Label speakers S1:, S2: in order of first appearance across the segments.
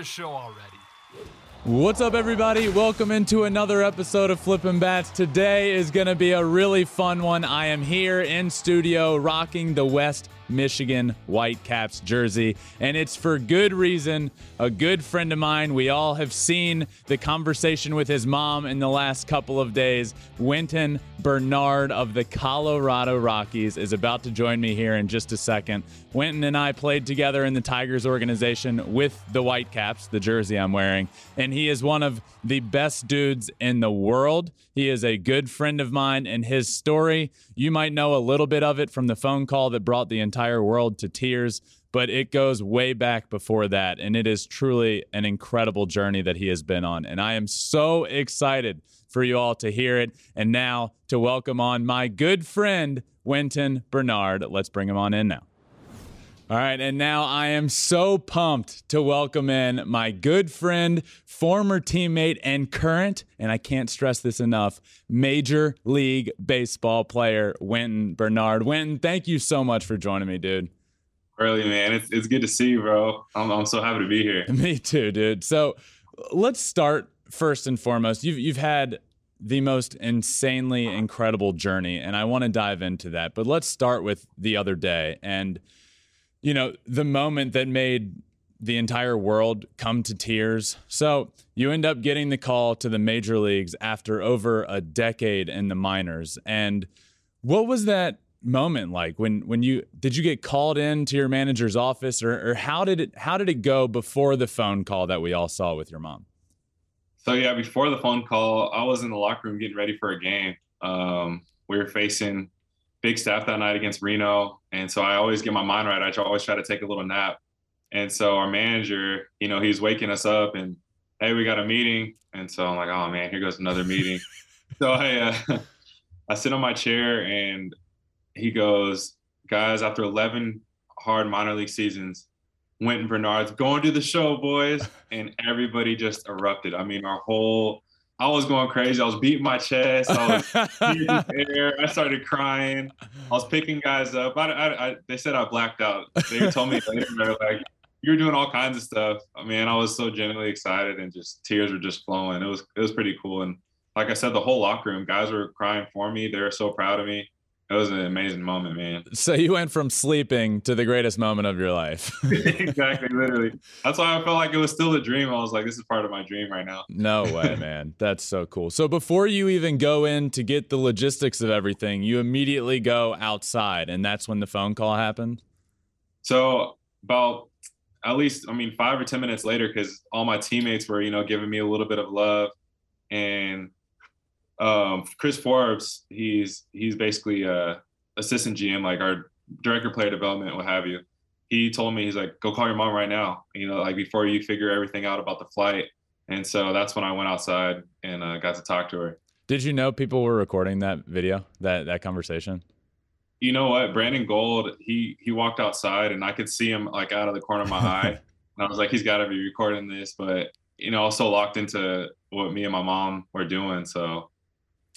S1: The show already.
S2: What's up, everybody? Welcome into another episode of Flippin' Bats. Today is going to be a really fun one. I am here in studio rocking the West Michigan Whitecaps jersey, and it's for good reason. A good friend of mine, we all have seen the conversation with his mom in the last couple of days. Wynton Bernard of the Colorado Rockies is about to join me here in just a second. Wynton and I played together in the Tigers organization with the Whitecaps, the jersey I'm wearing, and he is one of the best dudes in the world. He is a good friend of mine, and his story, you might know a little bit of it from the phone call that brought the entire world to tears, but it goes way back before that, and it is truly an incredible journey that he has been on. And I am so excited for you all to hear it. And now to welcome on my good friend, Wynton Bernard. Let's bring him on in now. All right, and now I am so pumped to welcome in my good friend, former teammate, and current, and I can't stress this enough, Major League Baseball player, Wynton Bernard. Wynton, thank you so much for joining me, dude.
S3: Really, man, it's, it's good to see you, bro. I'm, I'm so happy to be here.
S2: Me too, dude. So let's start first and foremost. You've, you've had the most insanely incredible journey, and I want to dive into that. But let's start with the other day and – you know, the moment that made the entire world come to tears. So you end up getting the call to the major leagues after over a decade in the minors. And what was that moment like when when you did you get called in to your manager's office or, or how did it how did it go before the phone call that we all saw with your mom?
S3: So yeah, before the phone call, I was in the locker room getting ready for a game. Um, we were facing big staff that night against Reno. And so I always get my mind right. I always try to take a little nap. And so our manager, you know, he's waking us up and, hey, we got a meeting. And so I'm like, oh man, here goes another meeting. so I, uh, I sit on my chair and he goes, guys, after 11 hard minor league seasons, Wynton Bernard's going to the show, boys. And everybody just erupted. I mean, our whole I was going crazy. I was beating my chest. I was air. I started crying. I was picking guys up. I, I, I, they said I blacked out. They told me later, they're like, you were doing all kinds of stuff. I mean, I was so genuinely excited and just tears were just flowing. It was it was pretty cool. And like I said, the whole locker room, guys were crying for me. They were so proud of me it was an amazing moment, man.
S2: So you went from sleeping to the greatest moment of your life.
S3: exactly, literally. That's why I felt like it was still a dream. I was like, this is part of my dream right now.
S2: No way, man. That's so cool. So before you even go in to get the logistics of everything, you immediately go outside, and that's when the phone call happened.
S3: So about at least, I mean, five or ten minutes later, because all my teammates were, you know, giving me a little bit of love, and um, Chris Forbes, he's he's basically a assistant GM, like our director player development, what have you. He told me he's like, go call your mom right now. You know, like before you figure everything out about the flight. And so that's when I went outside and uh, got to talk to her.
S2: Did you know people were recording that video, that that conversation?
S3: You know what, Brandon Gold, he he walked outside and I could see him like out of the corner of my eye, and I was like, he's got to be recording this. But you know, also locked into what me and my mom were doing, so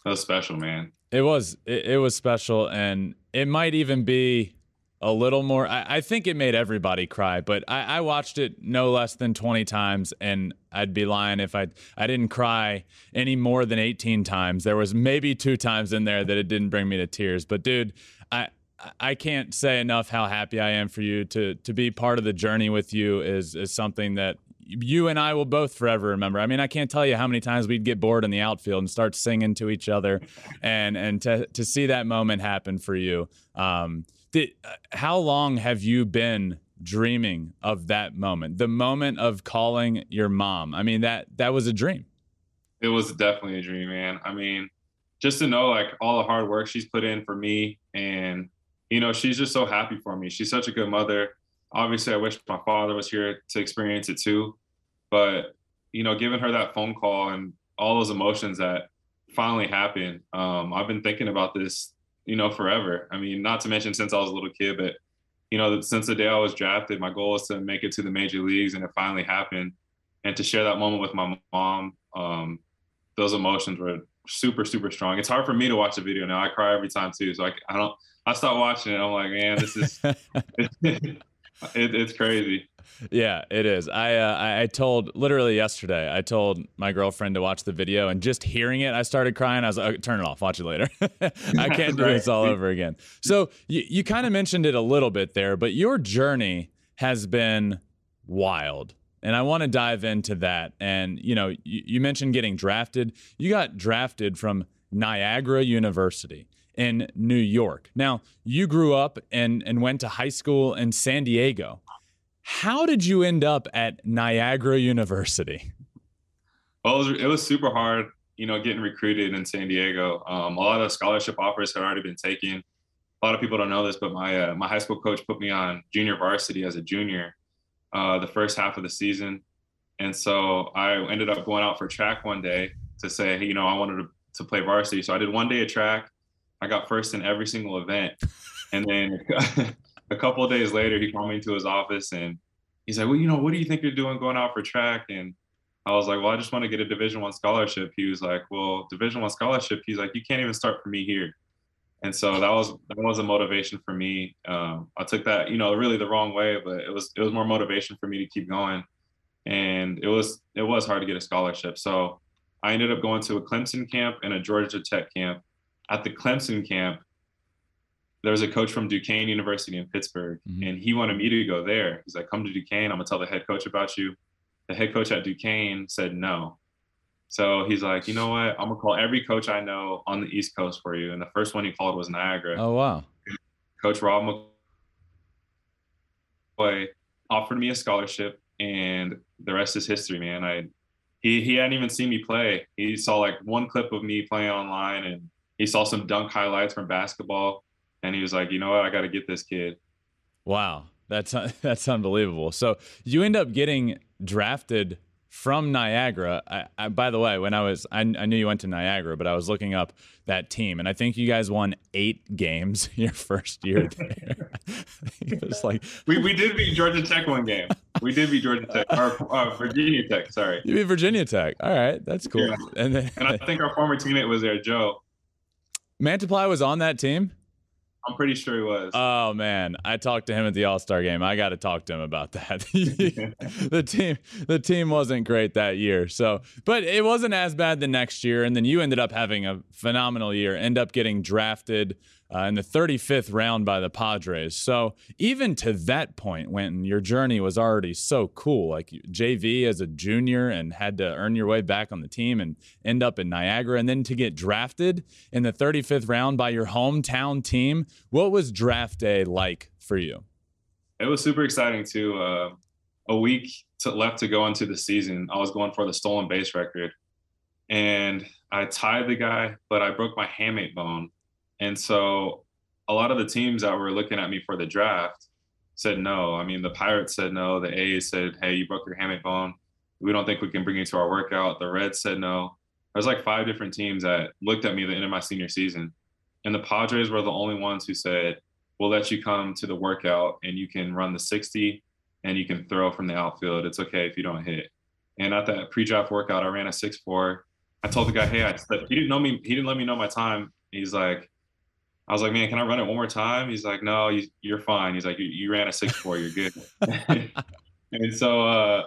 S3: that was special, man.
S2: It was. It, it, was special, and it might even be a little more. I, I think it made everybody cry, but I, I, watched it no less than twenty times, and I'd be lying if I I didn't cry any more than eighteen times. There was maybe two times in there that it didn't bring me to tears. But dude, I I can't say enough how happy I am for you to to be part of the journey with you is is something that you and I will both forever remember. I mean, I can't tell you how many times we'd get bored in the outfield and start singing to each other, and and to to see that moment happen for you. Um, did, uh, how long have you been dreaming of that moment, the moment of calling your mom? I mean, that that was a dream.
S3: It was definitely a dream, man. I mean, just to know like all the hard work she's put in for me and you know, she's just so happy for me. She's such a good mother. Obviously, I wish my father was here to experience it too. But, you know, giving her that phone call and all those emotions that finally happened, um, I've been thinking about this, you know, forever. I mean, not to mention since I was a little kid, but, you know, since the day I was drafted, my goal was to make it to the major leagues and it finally happened. And to share that moment with my mom, um, those emotions were super, super strong. It's hard for me to watch the video now. I cry every time too. So I, I don't, I stopped watching it. I'm like, man, this is it, it's crazy.
S2: Yeah, it is. I uh, I told literally yesterday. I told my girlfriend to watch the video, and just hearing it, I started crying. I was like, "Turn it off. Watch it later. I can't do this all over again." So you you kind of mentioned it a little bit there, but your journey has been wild, and I want to dive into that. And you know, you, you mentioned getting drafted. You got drafted from Niagara University in New York. Now, you grew up and, and went to high school in San Diego. How did you end up at Niagara University?
S3: Well, it was, it was super hard, you know, getting recruited in San Diego. Um, a lot of scholarship offers had already been taken. A lot of people don't know this, but my uh, my high school coach put me on junior varsity as a junior uh, the first half of the season, and so I ended up going out for track one day to say, hey, you know, I wanted to, to play varsity. So I did one day of track, I got first in every single event. And then a couple of days later, he called me into his office and he's like, "Well, you know, what do you think you're doing going out for track?" And I was like, "Well, I just want to get a Division One scholarship." He was like, "Well, Division One scholarship." He's like, "You can't even start for me here." And so that was that was a motivation for me. Um, I took that, you know, really the wrong way, but it was it was more motivation for me to keep going. And it was it was hard to get a scholarship. So I ended up going to a Clemson camp and a Georgia Tech camp at the Clemson camp, there was a coach from Duquesne University in Pittsburgh, mm-hmm. and he wanted me to go there. He's like, "Come to Duquesne. I'm gonna tell the head coach about you." The head coach at Duquesne said no. So he's like, "You know what? I'm gonna call every coach I know on the East Coast for you." And the first one he called was Niagara.
S2: Oh wow!
S3: Coach Rob McCoy offered me a scholarship, and the rest is history, man. I he he hadn't even seen me play. He saw like one clip of me playing online, and he saw some dunk highlights from basketball, and he was like, you know what, I got to get this kid.
S2: Wow, that's that's unbelievable. So you end up getting drafted from Niagara. I, I, by the way, when I was, I, I, knew you went to Niagara, but I was looking up that team, and I think you guys won eight games your first year there.
S3: it was like we, we did beat Georgia Tech one game. We did beat Georgia Tech or uh, Virginia Tech. Sorry,
S2: you beat Virginia Tech. All right, that's cool. Yeah.
S3: And then, and I think our former teammate was there, Joe.
S2: Mantiply was on that team.
S3: I'm pretty sure he was.
S2: Oh man, I talked to him at the All Star game. I got to talk to him about that. the team, the team wasn't great that year. So, but it wasn't as bad the next year. And then you ended up having a phenomenal year. End up getting drafted uh, in the 35th round by the Padres. So even to that point, when your journey was already so cool, like JV as a junior and had to earn your way back on the team and end up in Niagara, and then to get drafted in the 35th round by your hometown team, what was draft day like for you?
S3: It was super exciting too. Uh, a week to, left to go into the season, I was going for the stolen base record, and I tied the guy, but I broke my hamate bone and so a lot of the teams that were looking at me for the draft said no. I mean, the Pirates said no. The A's said, hey, you broke your hamate bone. We don't think we can bring you to our workout. The Reds said no. There's like five different teams that looked at me at the end of my senior season. And the Padres were the only ones who said, we'll let you come to the workout and you can run the 60 and you can throw from the outfield. It's okay if you don't hit. And at that pre-draft workout, I ran a six four. I told the guy, hey, I He didn't know me. He didn't let me know my time. He's like, I was like, man, can I run it one more time? He's like, no, you, are fine. He's like, you, you ran a six four, you're good. and so, uh,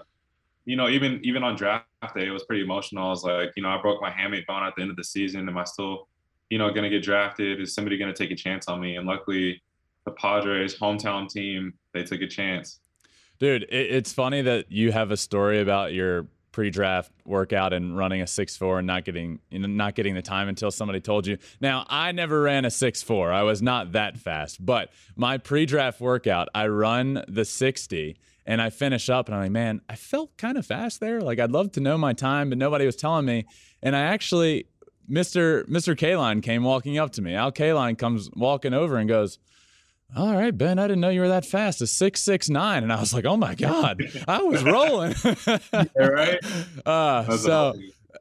S3: you know, even even on draft day, it was pretty emotional. I was like, you know, I broke my hamate bone at the end of the season. Am I still, you know, going to get drafted? Is somebody going to take a chance on me? And luckily, the Padres, hometown team, they took a chance.
S2: Dude, it, it's funny that you have a story about your pre-draft workout and running a six four and not getting you know not getting the time until somebody told you. Now I never ran a six four. I was not that fast, but my pre-draft workout, I run the sixty and I finish up and I'm like, man, I felt kind of fast there. Like I'd love to know my time, but nobody was telling me. And I actually, Mr. Mr. Kaline came walking up to me. Al Kaline comes walking over and goes, all right, Ben, I didn't know you were that fast. A six six nine, and I was like, oh my god, I was rolling.
S3: Yeah, right.
S2: Uh, so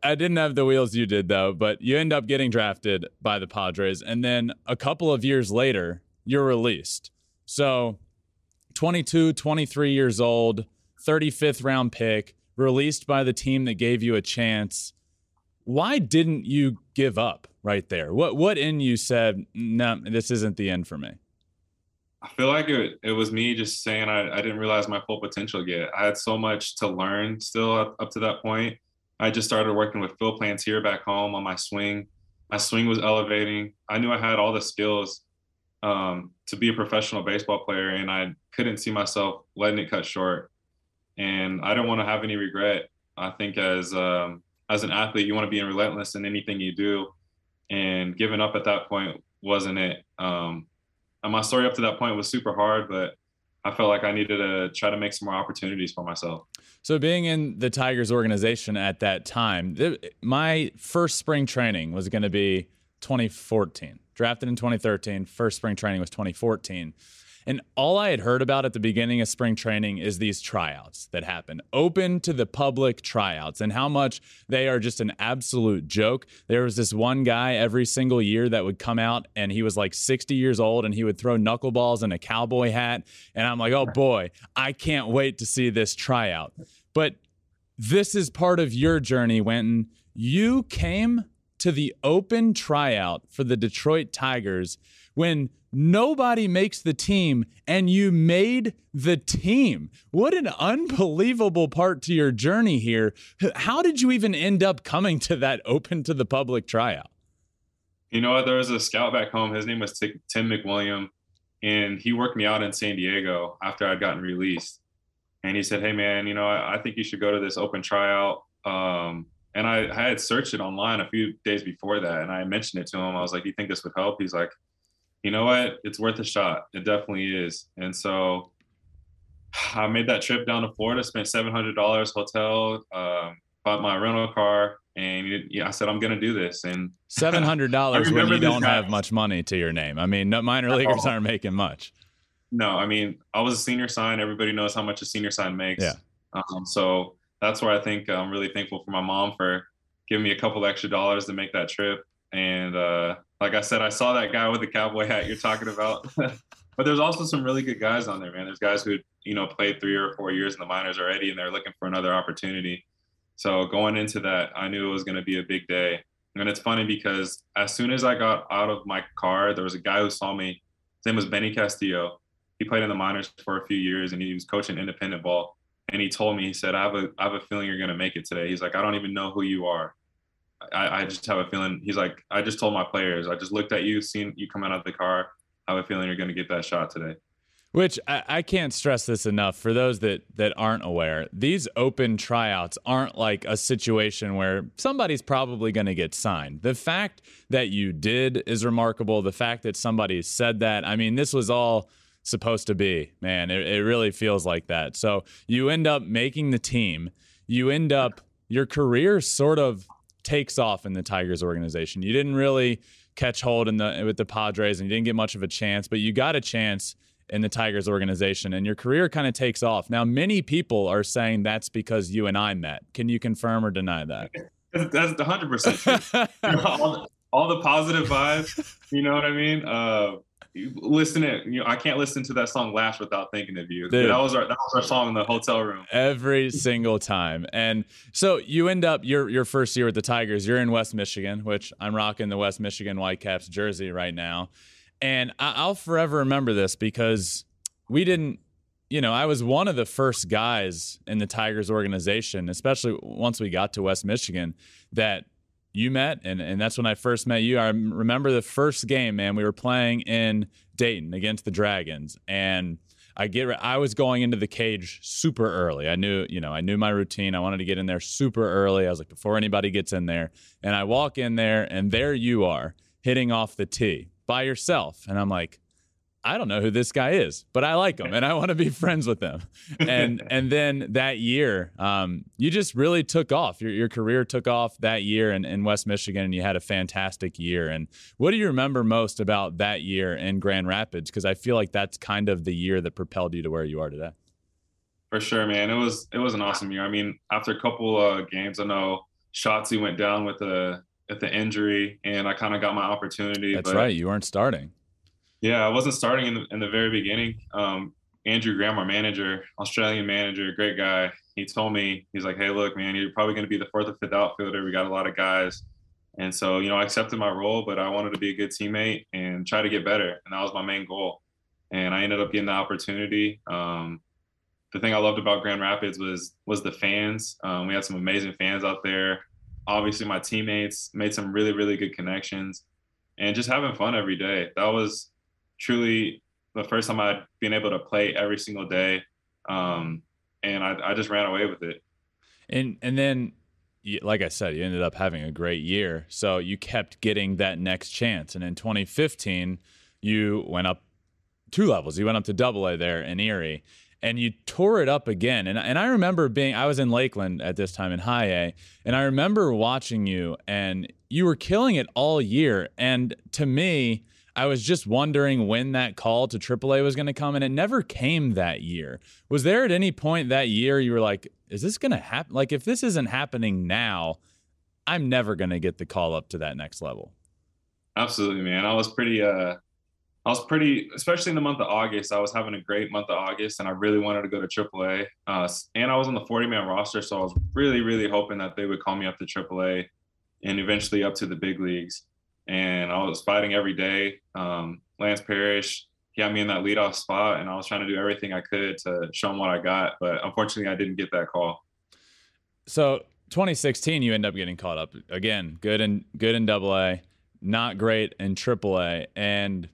S2: I didn't have the wheels you did though, but you end up getting drafted by the Padres, and then a couple of years later, you're released. So 22, 23 years old, 35th round pick, released by the team that gave you a chance. Why didn't you give up right there? What what in you said, no, this isn't the end for me?
S3: I feel like it, it was me just saying I, I didn't realize my full potential yet. I had so much to learn still up, up to that point. I just started working with Phil Plantier back home on my swing. My swing was elevating. I knew I had all the skills um, to be a professional baseball player, and I couldn't see myself letting it cut short. And I don't want to have any regret. I think as um, as an athlete, you want to be relentless in anything you do, and giving up at that point wasn't it. Um, my story up to that point was super hard, but I felt like I needed to try to make some more opportunities for myself.
S2: So, being in the Tigers organization at that time, th- my first spring training was going to be 2014. Drafted in 2013, first spring training was 2014. And all I had heard about at the beginning of spring training is these tryouts that happen, open to the public tryouts, and how much they are just an absolute joke. There was this one guy every single year that would come out, and he was like 60 years old, and he would throw knuckleballs in a cowboy hat. And I'm like, oh boy, I can't wait to see this tryout. But this is part of your journey, Wynton. You came to the open tryout for the Detroit Tigers when nobody makes the team and you made the team. What an unbelievable part to your journey here. How did you even end up coming to that open to the public tryout?
S3: You know what? There was a scout back home. His name was Tim McWilliam, and he worked me out in San Diego after I'd gotten released. And he said, Hey, man, you know, I, I think you should go to this open tryout. Um, and I, I had searched it online a few days before that, and I mentioned it to him. I was like, "Do you think this would help?" He's like, "You know what? It's worth a shot. It definitely is." And so I made that trip down to Florida, spent seven hundred dollars hotel, um, bought my rental car, and yeah, I said I'm gonna do this. And
S2: seven hundred dollars when you don't have much money to your name. I mean, minor leaguers aren't making much.
S3: No, I mean, I was a senior sign. Everybody knows how much a senior sign makes. Yeah. Um, so that's where I think I'm really thankful for my mom for giving me a couple extra dollars to make that trip. And uh, like I said, I saw that guy with the cowboy hat you're talking about. but there's also some really good guys on there, man. There's guys who you know played three or four years in the minors already, and they're looking for another opportunity. So going into that, I knew it was going to be a big day. And it's funny because as soon as I got out of my car, there was a guy who saw me. His name was Benny Castillo. He played in the minors for a few years, and he was coaching independent ball and he told me, he said, I have a, I have a feeling you're going to make it today. He's like, I don't even know who you are. I, I just have a feeling. He's like, I just told my players, I just looked at you, seen you coming out of the car. I have a feeling you're going to get that shot today.
S2: Which I, I, can't stress this enough for those that that aren't aware. These open tryouts aren't like a situation where somebody's probably going to get signed. The fact that you did is remarkable. The fact that somebody said that. I mean, this was all supposed to be. Man, it, it really feels like that. So you end up making the team. You end up, your career sort of takes off in the Tigers organization. You didn't really catch hold in the with the Padres and you didn't get much of a chance, but you got a chance in the Tigers organization and your career kind of takes off. Now, many people are saying that's because you and I met. Can you confirm or deny that?
S3: That's 100% true. you know, all, the, all, the, positive vibes, you know what I mean? Uh, listen to you know I can't listen to that song last without thinking of you. Dude, that was our that was our song in the hotel room
S2: every single time. And so you end up your your first year with the Tigers. You're in West Michigan, which I'm rocking the West Michigan Whitecaps jersey right now, and I'll forever remember this because we didn't. You know, I was one of the first guys in the Tigers organization, especially once we got to West Michigan, that you met, and, and that's when I first met you. I remember the first game, man. We were playing in Dayton against the Dragons, and I get I was going into the cage super early. I knew, you know, I knew my routine. I wanted to get in there super early. I was like before anybody gets in there. And I walk in there and there you are hitting off the tee by yourself. And I'm like, I don't know who this guy is, but I like him and I want to be friends with him. And and then that year, um, you just really took off. Your your career took off that year in, in West Michigan, and you had a fantastic year. And what do you remember most about that year in Grand Rapids? Because I feel like that's kind of the year that propelled you to where you are today.
S3: For sure, man. It was it was an awesome year. I mean, after a couple of games, I know Shotzi went down with a with the injury, and I kind of got my opportunity.
S2: That's right. You weren't starting.
S3: Yeah, I wasn't starting in the, in the very beginning. Um, Andrew Graham, our manager, Australian manager, great guy. He told me, he's like, hey, look, man, you're probably going to be the fourth or fifth outfielder. We got a lot of guys. And so, you know, I accepted my role, but I wanted to be a good teammate and try to get better. And that was my main goal. And I ended up getting the opportunity. Um, the thing I loved about Grand Rapids was was the fans. Um, we had some amazing fans out there. Obviously, my teammates made some really, really good connections, and just having fun every day. That was truly the first time I'd been able to play every single day. Um, and I, I just ran away with it.
S2: And, and then, like I said, you ended up having a great year. So you kept getting that next chance. And in 2015, you went up two levels. You went up to double A there in Erie and you tore it up again. And, and I remember being, I was in Lakeland at this time in high A, and I remember watching you and you were killing it all year. And to me, I was just wondering when that call to AAA was going to come, and it never came that year. Was there at any point that year you were like, is this going to happen? Like, if this isn't happening now, I'm never going to get the call up to that next level.
S3: Absolutely, man. I was pretty, uh, I was pretty, especially in the month of August. I was having a great month of August, and I really wanted to go to AAA. Uh, and I was on the 40 man roster, so I was really, really hoping that they would call me up to AAA and eventually up to the big leagues and I was fighting every day. Um, Lance Parrish got me in that leadoff spot, and I was trying to do everything I could to show him what I got. But unfortunately, I didn't get that call.
S2: So 2016, you end up getting caught up again. Good and good in Double A, not great in Triple A, and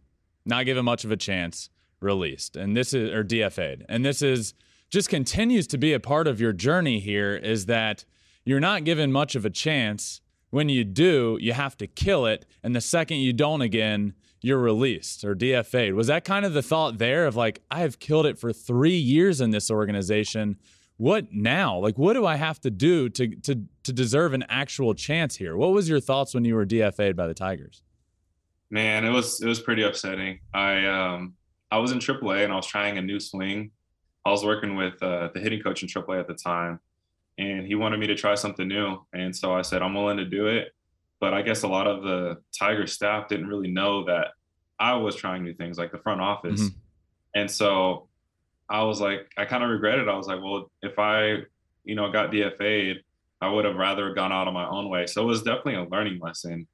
S2: not given much of a chance. Released, and this is or DFA'd, and this is just continues to be a part of your journey here. Is that you're not given much of a chance when you do, you have to kill it. And the second you don't again, you're released or DFA'd. Was that kind of the thought there of like, I have killed it for three years in this organization. What now? Like, what do I have to do to to to deserve an actual chance here? What was your thoughts when you were DFA'd by the Tigers?
S3: Man, it was it was pretty upsetting. I um I was in AAA and I was trying a new swing. I was working with uh, the hitting coach in AAA at the time, and he wanted me to try something new. And so I said, I'm willing to do it. But I guess a lot of the Tiger staff didn't really know that I was trying new things, like the front office. Mm-hmm. And so I was like, I kind of regretted. I was like, well, if I, you know, got DFA'd, I would have rather gone out on my own way. So it was definitely a learning lesson.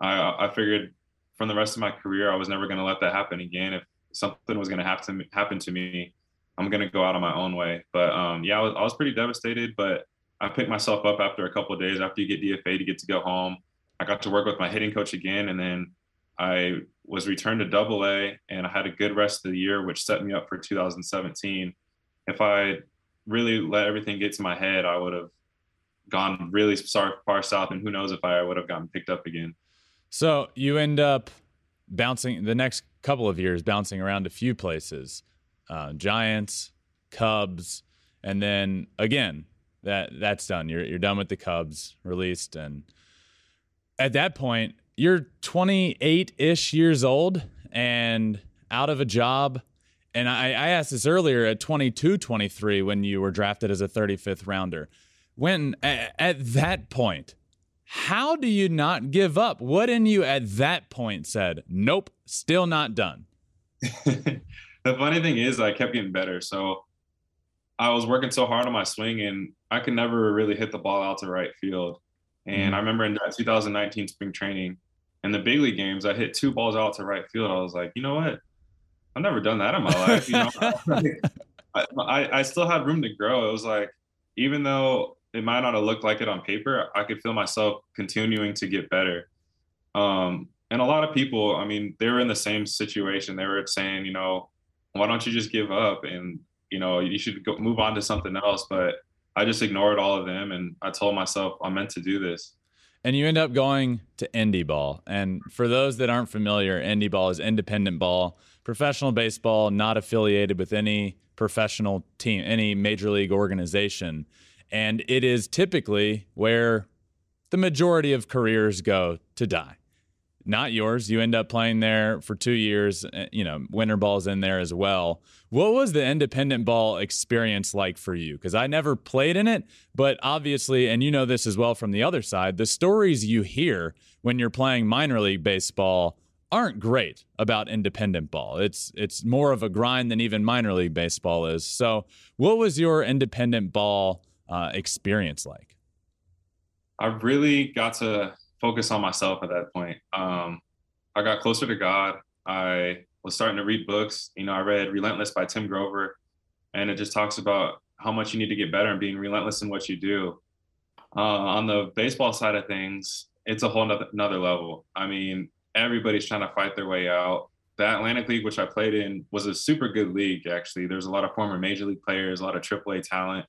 S3: I, I figured from the rest of my career, I was never going to let that happen again. If something was going to happen to happen to me, I'm gonna go out on my own way. But um, yeah, I was, I was pretty devastated, but I picked myself up after a couple of days after you get DFA to get to go home. I got to work with my hitting coach again, and then I was returned to Double A, and I had a good rest of the year, which set me up for 2017. If I really let everything get to my head, I would have gone really far, far south, and who knows if I would have gotten picked up again.
S2: So you end up bouncing the next couple of years, bouncing around a few places uh, Giants, Cubs, and then again that that's done. You're you're done with the Cubs released, and at that point you're 28 ish years old and out of a job. And I, I asked this earlier at 22, 23 when you were drafted as a 35th rounder. When at, at that point, how do you not give up? What in you at that point said, "Nope, still not done"?
S3: the funny thing is, I kept getting better. So I was working so hard on my swing, and I could never really hit the ball out to right field. And mm-hmm. I remember in that 2019 spring training, in the big league games, I hit two balls out to right field. I was like, you know what? I've never done that in my life. You know, I, I, I still had room to grow. It was like, even though it might not have looked like it on paper, I could feel myself continuing to get better. Um, and a lot of people, I mean, they were in the same situation. They were saying, you know, why don't you just give up? And you know you should go move on to something else. But i just ignored all of them and i told myself i'm meant to do this.
S2: And you end up going to indie ball. And for those that aren't familiar indie ball is independent ball. Professional baseball not affiliated with any professional team any major league organization. And it is typically where the majority of careers go to die not yours. You end up playing there for two years. Eh, you know, winter ball's in there as well. What was the independent ball experience like for you? Because I never played in it, but obviously, and you know this as well from the other side, the stories you hear when you're playing minor league baseball aren't great about independent ball. It's it's more of a grind than even minor league baseball is. So, what was your independent ball uh, experience like?
S3: I really got to focus on myself at that point. Um, I got closer to God. I was starting to read books. You know, I read Relentless by Tim Grover, and it just talks about how much you need to get better and being relentless in what you do. Uh, on the baseball side of things, it's a whole nother, another level. I mean, everybody's trying to fight their way out. The Atlantic League, which I played in, was a super good league, actually. There's a lot of former major league players, a lot of AAA talent.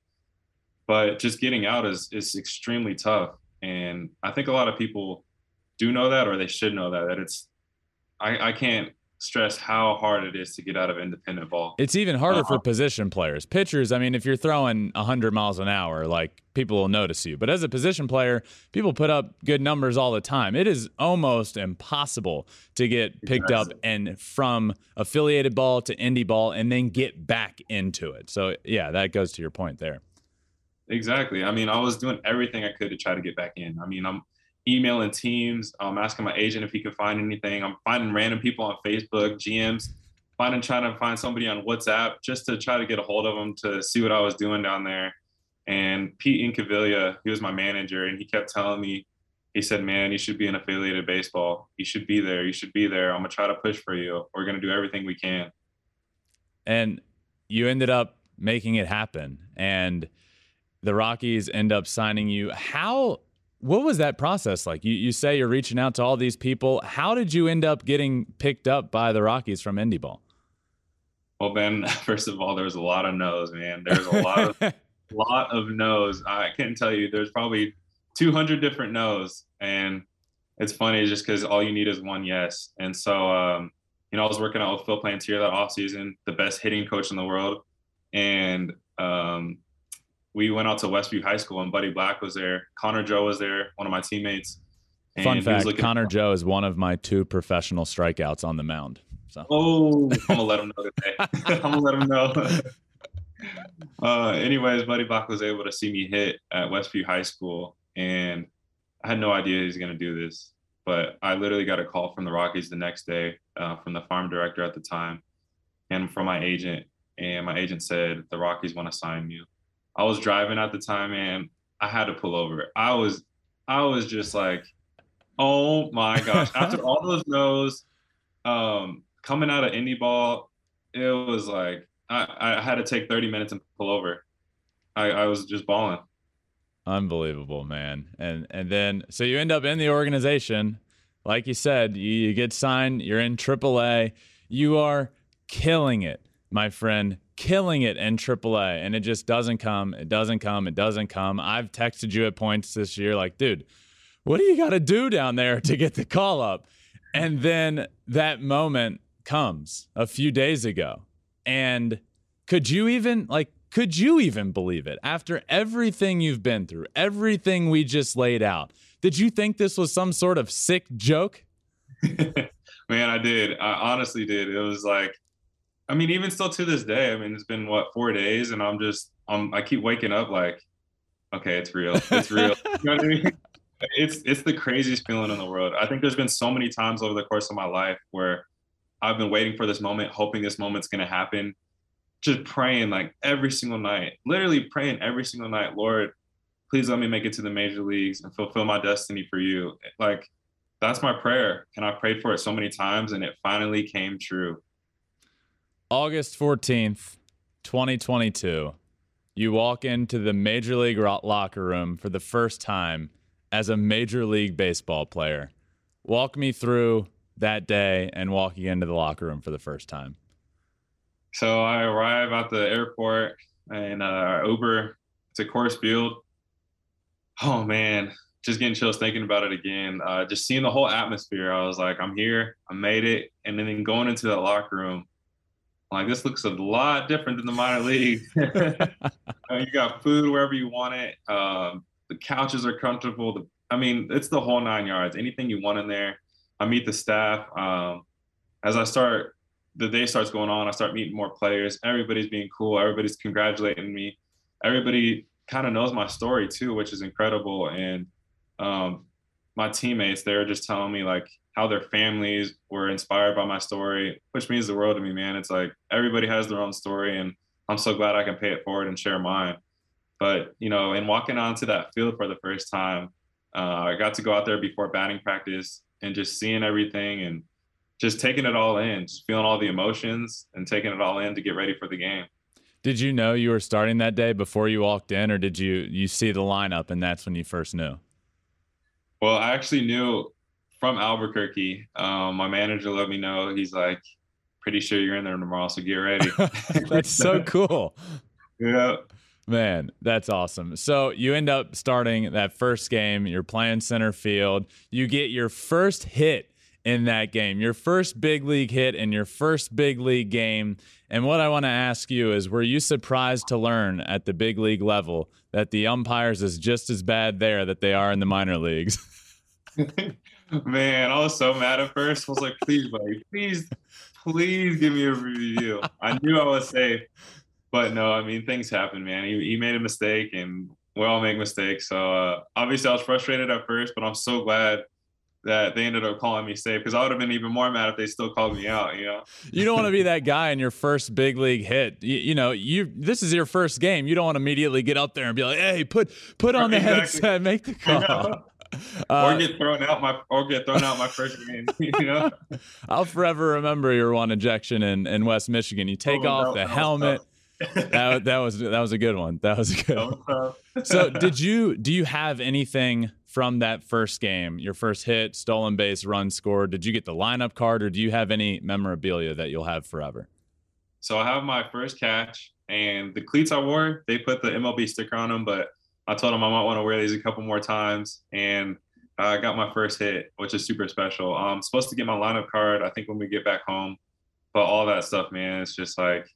S3: But just getting out is, is extremely tough. And I think a lot of people do know that, or they should know that, that it's, I, I can't stress how hard it is to get out of independent ball.
S2: It's even harder uh, for position players. Pitchers, I mean, if you're throwing 100 miles an hour, like people will notice you. But as a position player, people put up good numbers all the time. It is almost impossible to get picked exactly. up and from affiliated ball to indie ball and then get back into it. So, yeah, that goes to your point there.
S3: Exactly. I mean, I was doing everything I could to try to get back in. I mean, I'm emailing teams. I'm asking my agent if he could find anything. I'm finding random people on Facebook, GMs, finding trying to find somebody on WhatsApp just to try to get a hold of them to see what I was doing down there. And Pete Incaviglia, he was my manager, and he kept telling me, he said, "Man, you should be in affiliated baseball. You should be there. You should be there. I'm gonna try to push for you. We're gonna do everything we can."
S2: And you ended up making it happen. And the Rockies end up signing you. How what was that process like? You you say you're reaching out to all these people. How did you end up getting picked up by the Rockies from Indie Ball?
S3: Well, Ben, first of all, there was a lot of no's, man. There's a lot of lot of no's. I can't tell you. There's probably 200 different no's, and it's funny just because all you need is one yes. And so, um, you know, I was working out with Phil Plantier that offseason, the best hitting coach in the world, and um, we went out to Westview High School and Buddy Black was there. Connor Joe was there, one of my teammates.
S2: Fun fact: Connor Joe is one of my two professional strikeouts on the mound. So.
S3: Oh, I'm gonna let him know today. I'm gonna let him know. uh, anyways, Buddy Black was able to see me hit at Westview High School, and I had no idea he was gonna do this. But I literally got a call from the Rockies the next day, uh, from the farm director at the time, and from my agent. And my agent said the Rockies want to sign you. I was driving at the time and I had to pull over. I was I was just like, oh my gosh. After all those no's, um, coming out of indie ball, it was like I, I had to take 30 minutes and pull over. I, I was just balling.
S2: Unbelievable, man. And and then so you end up in the organization. Like you said, you, you get signed, you're in AAA. You are killing it, my friend killing it in AAA, and it just doesn't come. It doesn't come. It doesn't come. I've texted you at points this year, like, dude, what do you got to do down there to get the call up? And then that moment comes a few days ago. And could you even, like, could you even believe it? After everything you've been through, everything we just laid out, did you think this was some sort of sick joke?
S3: Man, I did. I honestly did. It was like, I mean, even still to this day, I mean, it's been what four days, and I'm just, I'm, I keep waking up like, okay, it's real, it's real. you know what I mean? It's it's the craziest feeling in the world. I think there's been so many times over the course of my life where I've been waiting for this moment, hoping this moment's gonna happen, just praying like every single night, literally praying every single night, Lord, please let me make it to the major leagues and fulfill my destiny for you. Like that's my prayer, and I prayed for it so many times, and it finally came true.
S2: August 14th, 2022, you walk into the Major League locker room for the first time as a Major League Baseball player. Walk me through that day and walking into the locker room for the first time.
S3: So I arrive at the airport and uh, Uber to Coors Field. Oh man, just getting chills thinking about it again. Uh, just seeing the whole atmosphere, I was like, I'm here, I made it, and then going into that locker room, like this looks a lot different than the minor league. you got food wherever you want it. Um, the couches are comfortable. The, I mean, it's the whole nine yards. Anything you want in there. I meet the staff. Um, as I start, the day starts going on. I start meeting more players. Everybody's being cool. Everybody's congratulating me. Everybody kind of knows my story too, which is incredible. And um, my teammates, they're just telling me like how their families were inspired by my story, which means the world to me, man. It's like everybody has their own story, and I'm so glad I can pay it forward and share mine. But you know, in walking onto that field for the first time, uh, I got to go out there before batting practice and just seeing everything and just taking it all in, just feeling all the emotions and taking it all in to get ready for the game.
S2: Did you know you were starting that day before you walked in, or did you you see the lineup and that's when you first knew?
S3: Well, I actually knew from Albuquerque. Um, my manager let me know. He's like, "Pretty sure you're in there tomorrow, so get ready."
S2: that's so cool.
S3: Yeah.
S2: Man, that's awesome. So you end up starting that first game. You're playing center field. You get your first hit in that game, your first big league hit in your first big league game. And what I want to ask you is were you surprised to learn at the big league level that the umpires is just as bad there that they are in the minor leagues?
S3: Man, I was so mad at first. I was like, please, buddy, please, please give me a review. I knew I was safe. But no, I mean, things happen, man. He, he made a mistake and we all make mistakes. So uh, obviously I was frustrated at first, but I'm so glad that they ended up calling me safe because I would have been even more mad if they still called me out. You know,
S2: you don't want to be that guy in your first big league hit. You, you, know, you this is your first game. You don't want to immediately get up there and be like, "Hey, put put on the exactly. headset, make the call."
S3: Uh, or get thrown out my or get thrown out my first game. You know,
S2: I'll forever remember your one ejection in, in West Michigan. You take oh, off the helmet. that, that was that was a good one. That was a good one. so, did you do you have anything from that first game, your first hit, stolen base, run scored? Did you get the lineup card, or do you have any memorabilia that you'll have forever?
S3: So I have my first catch, and the cleats I wore, they put the MLB sticker on them, but I told them I might want to wear these a couple more times, and I got my first hit, which is super special. I'm supposed to get my lineup card, I think, when we get back home, but all that stuff, man, it's just like,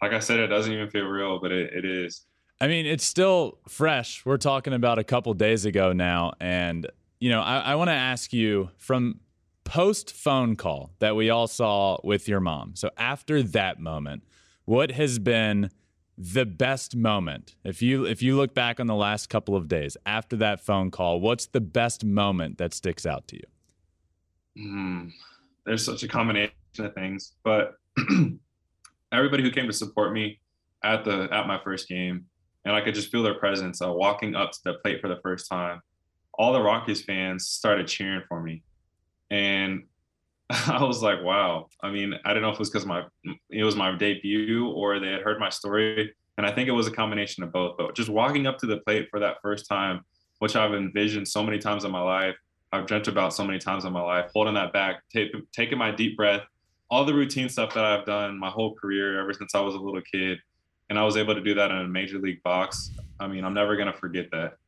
S3: like I said, it doesn't even feel real, but it, it is.
S2: I mean, it's still fresh. We're talking about a couple days ago now. And, you know, I, I want to ask you from post phone call that we all saw with your mom. So after that moment, what has been the best moment. If you if you look back on the last couple of days after that phone call what's the best moment that sticks out to you?
S3: Mm, there's such a combination of things but everybody who came to support me at the at my first game and I could just feel their presence uh, walking up to the plate for the first time. All the Rockies fans started cheering for me, and I was like, "Wow!" I mean, I don't know if it was because my it was my debut or they had heard my story, and I think it was a combination of both. But just walking up to the plate for that first time, which I've envisioned so many times in my life, I've dreamt about so many times in my life, holding that back, taking my deep breath, all the routine stuff that I've done my whole career ever since I was a little kid and I was able to do that in a major league box. I mean, I'm never gonna forget that.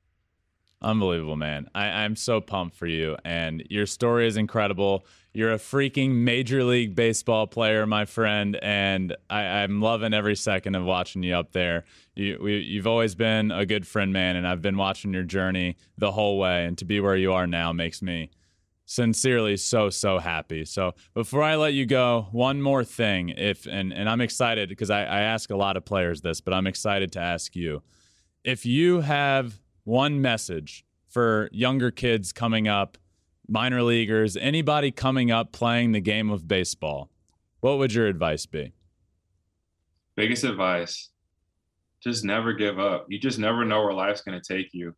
S2: Unbelievable, man. I, I'm so pumped for you. And your story is incredible. You're a freaking Major League Baseball player, my friend. And I, am loving every second of watching you up there. You, we, you've always been a good friend, man. And I've been watching your journey the whole way. And to be where you are now makes me sincerely so so happy so before i let you go one more thing if and, and i'm excited because I, I ask a lot of players this but i'm excited to ask you if you have one message for younger kids coming up minor leaguers anybody coming up playing the game of baseball what would your advice be
S3: biggest advice just never give up you just never know where life's going to take you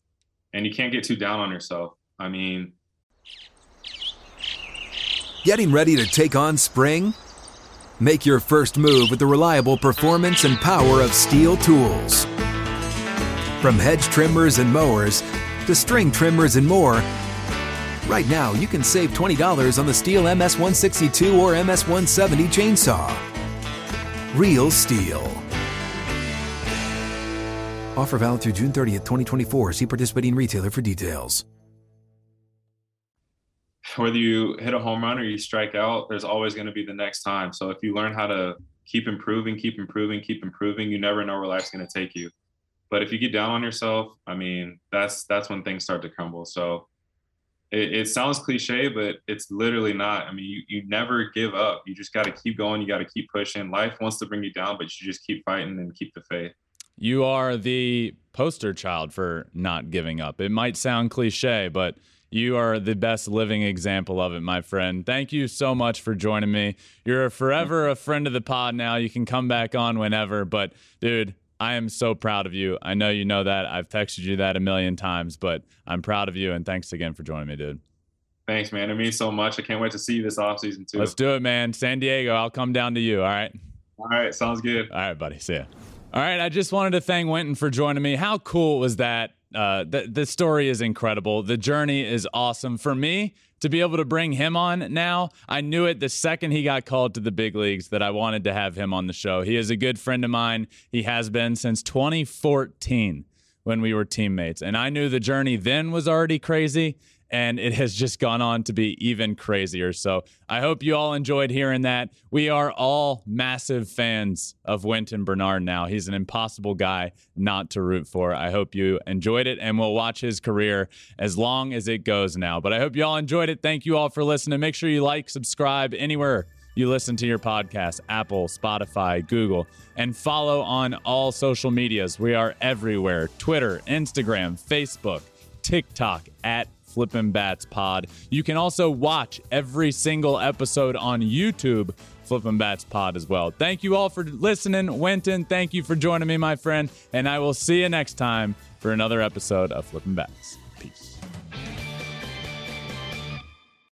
S3: and you can't get too down on yourself i mean
S4: Getting ready to take on spring? Make your first move with the reliable performance and power of STIHL tools. From hedge trimmers and mowers to string trimmers and more, right now you can save $20 on the STIHL MS-162 or MS-170 chainsaw. real STIHL. Offer valid through June 30th, 2024. See participating retailer for details.
S3: Whether you hit a home run or you strike out, there's always going to be the next time. So if you learn how to keep improving, keep improving, keep improving, you never know where life's going to take you. But if you get down on yourself, I mean, that's that's when things start to crumble. So it, it sounds cliche, but it's literally not. I mean, you, you never give up. You just got to keep going. You got to keep pushing. Life wants to bring you down, but you just keep fighting and keep the faith.
S2: You are the poster child for not giving up. It might sound cliche, but you are the best living example of it, my friend. Thank you so much for joining me. You're forever a friend of the pod now. You can come back on whenever, but dude, I am so proud of you. I know you know that. I've texted you that a million times, but I'm proud of you. And thanks again for joining me, dude.
S3: Thanks, man. It means so much. I can't wait to see you this offseason, too.
S2: Let's do it, man. San Diego, I'll come down to you. All right.
S3: All right. Sounds good.
S2: All right, buddy. See ya. All right. I just wanted to thank Wynton for joining me. How cool was that? Uh, the, the story is incredible. The journey is awesome. For me, to be able to bring him on now. I knew it the second he got called to the big leagues that I wanted to have him on the show. He is a good friend of mine. He has been since 2014 when we were teammates. And I knew the journey then was already crazy and it has just gone on to be even crazier. So I hope you all enjoyed hearing that. We are all massive fans of Wynton Bernard now. He's an impossible guy not to root for. I hope you enjoyed it, and we'll watch his career as long as it goes now. But I hope you all enjoyed it. Thank you all for listening. Make sure you like, subscribe anywhere you listen to your podcast Apple, Spotify, Google, and follow on all social medias. We are everywhere Twitter, Instagram, Facebook, TikTok at Flippin' Bats Pod. You can also watch every single episode on YouTube, Flippin' Bats Pod as well. Thank you all for listening. Wynton, thank you for joining me, my friend, and I will see you next time for another episode of Flippin' Bats.